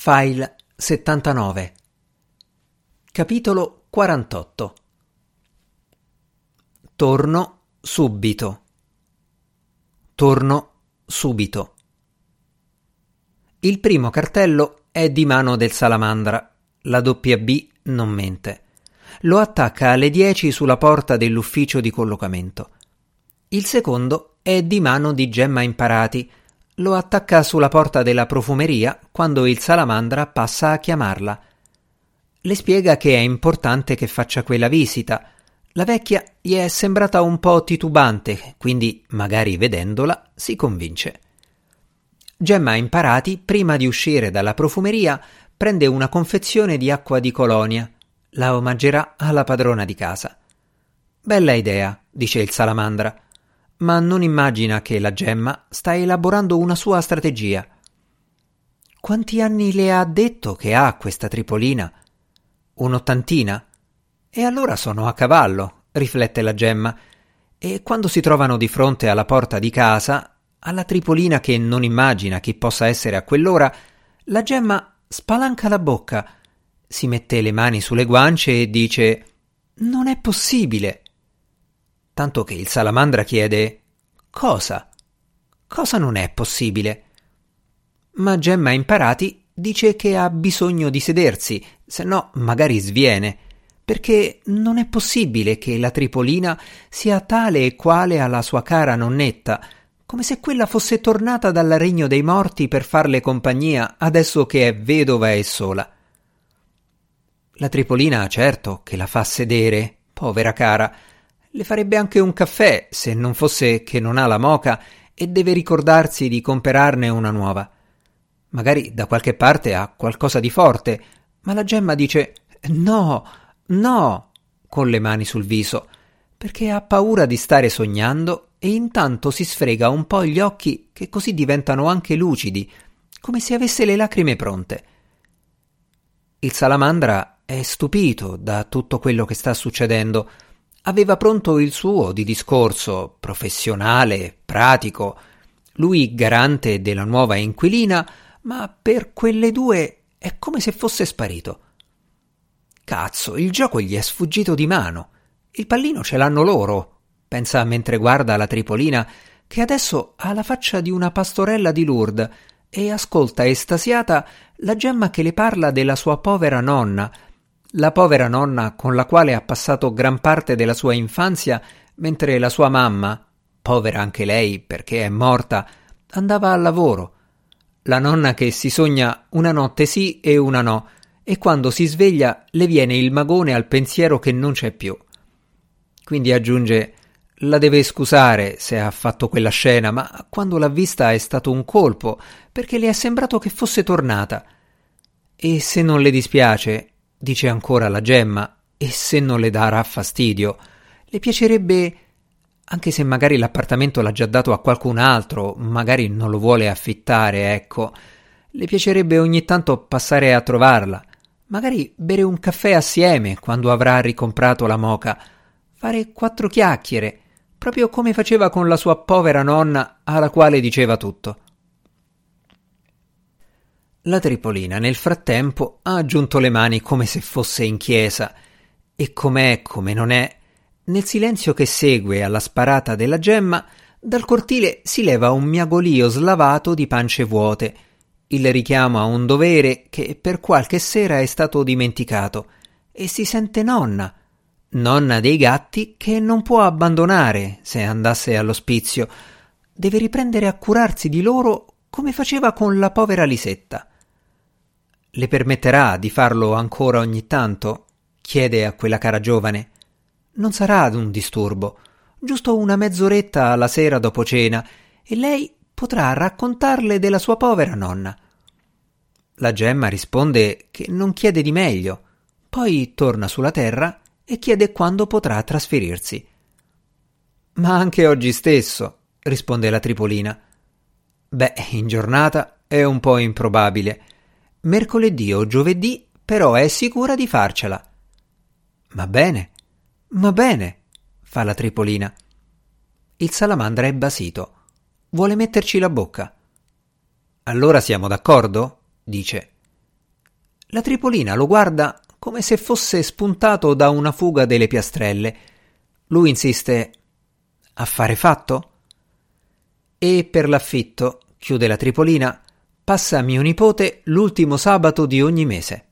File 79 Capitolo 48 Torno subito. Torno subito. Il primo cartello è di mano del salamandra. La WB non mente. Lo attacca alle 10 sulla porta dell'ufficio di collocamento. Il secondo è di mano di Gemma Imparati lo attacca sulla porta della profumeria quando il salamandra passa a chiamarla. Le spiega che è importante che faccia quella visita. La vecchia gli è sembrata un po' titubante, quindi magari vedendola si convince. Gemma Imparati, prima di uscire dalla profumeria, prende una confezione di acqua di colonia. La omaggerà alla padrona di casa. Bella idea, dice il salamandra ma non immagina che la gemma sta elaborando una sua strategia. Quanti anni le ha detto che ha questa tripolina? Un'ottantina? E allora sono a cavallo, riflette la gemma, e quando si trovano di fronte alla porta di casa, alla tripolina che non immagina chi possa essere a quell'ora, la gemma spalanca la bocca, si mette le mani sulle guance e dice Non è possibile tanto che il salamandra chiede Cosa? Cosa non è possibile? Ma Gemma Imparati dice che ha bisogno di sedersi, se no magari sviene, perché non è possibile che la Tripolina sia tale e quale alla sua cara nonnetta, come se quella fosse tornata dal regno dei morti per farle compagnia adesso che è vedova e sola. La Tripolina certo che la fa sedere, povera cara, le farebbe anche un caffè se non fosse che non ha la moca e deve ricordarsi di comperarne una nuova. Magari da qualche parte ha qualcosa di forte, ma la gemma dice no, no, con le mani sul viso, perché ha paura di stare sognando e intanto si sfrega un po' gli occhi che così diventano anche lucidi, come se avesse le lacrime pronte. Il salamandra è stupito da tutto quello che sta succedendo aveva pronto il suo di discorso professionale, pratico, lui garante della nuova inquilina, ma per quelle due è come se fosse sparito. Cazzo, il gioco gli è sfuggito di mano. Il pallino ce l'hanno loro, pensa mentre guarda la tripolina, che adesso ha la faccia di una pastorella di Lourdes e ascolta estasiata la gemma che le parla della sua povera nonna, la povera nonna con la quale ha passato gran parte della sua infanzia, mentre la sua mamma, povera anche lei perché è morta, andava al lavoro. La nonna che si sogna una notte sì e una no, e quando si sveglia le viene il magone al pensiero che non c'è più. Quindi aggiunge la deve scusare se ha fatto quella scena, ma quando l'ha vista è stato un colpo, perché le è sembrato che fosse tornata. E se non le dispiace, dice ancora la gemma, e se non le darà fastidio, le piacerebbe, anche se magari l'appartamento l'ha già dato a qualcun altro, magari non lo vuole affittare, ecco, le piacerebbe ogni tanto passare a trovarla, magari bere un caffè assieme quando avrà ricomprato la moca, fare quattro chiacchiere, proprio come faceva con la sua povera nonna alla quale diceva tutto. La Tripolina nel frattempo ha aggiunto le mani come se fosse in chiesa. E com'è come non è, nel silenzio che segue alla sparata della gemma, dal cortile si leva un miagolio slavato di pance vuote, il richiamo a un dovere che per qualche sera è stato dimenticato, e si sente nonna, nonna dei gatti che non può abbandonare se andasse all'ospizio, deve riprendere a curarsi di loro come faceva con la povera Lisetta. Le permetterà di farlo ancora ogni tanto? chiede a quella cara giovane. Non sarà un disturbo, giusto una mezz'oretta alla sera dopo cena, e lei potrà raccontarle della sua povera nonna. La gemma risponde che non chiede di meglio, poi torna sulla terra e chiede quando potrà trasferirsi. Ma anche oggi stesso, risponde la tripolina. Beh, in giornata è un po' improbabile. Mercoledì o giovedì però è sicura di farcela. Ma bene, ma bene, fa la tripolina. Il salamandra è basito. Vuole metterci la bocca. Allora siamo d'accordo? dice. La Tripolina lo guarda come se fosse spuntato da una fuga delle piastrelle. Lui insiste: Affare fatto? E per l'affitto, chiude la Tripolina, passa mio nipote l'ultimo sabato di ogni mese.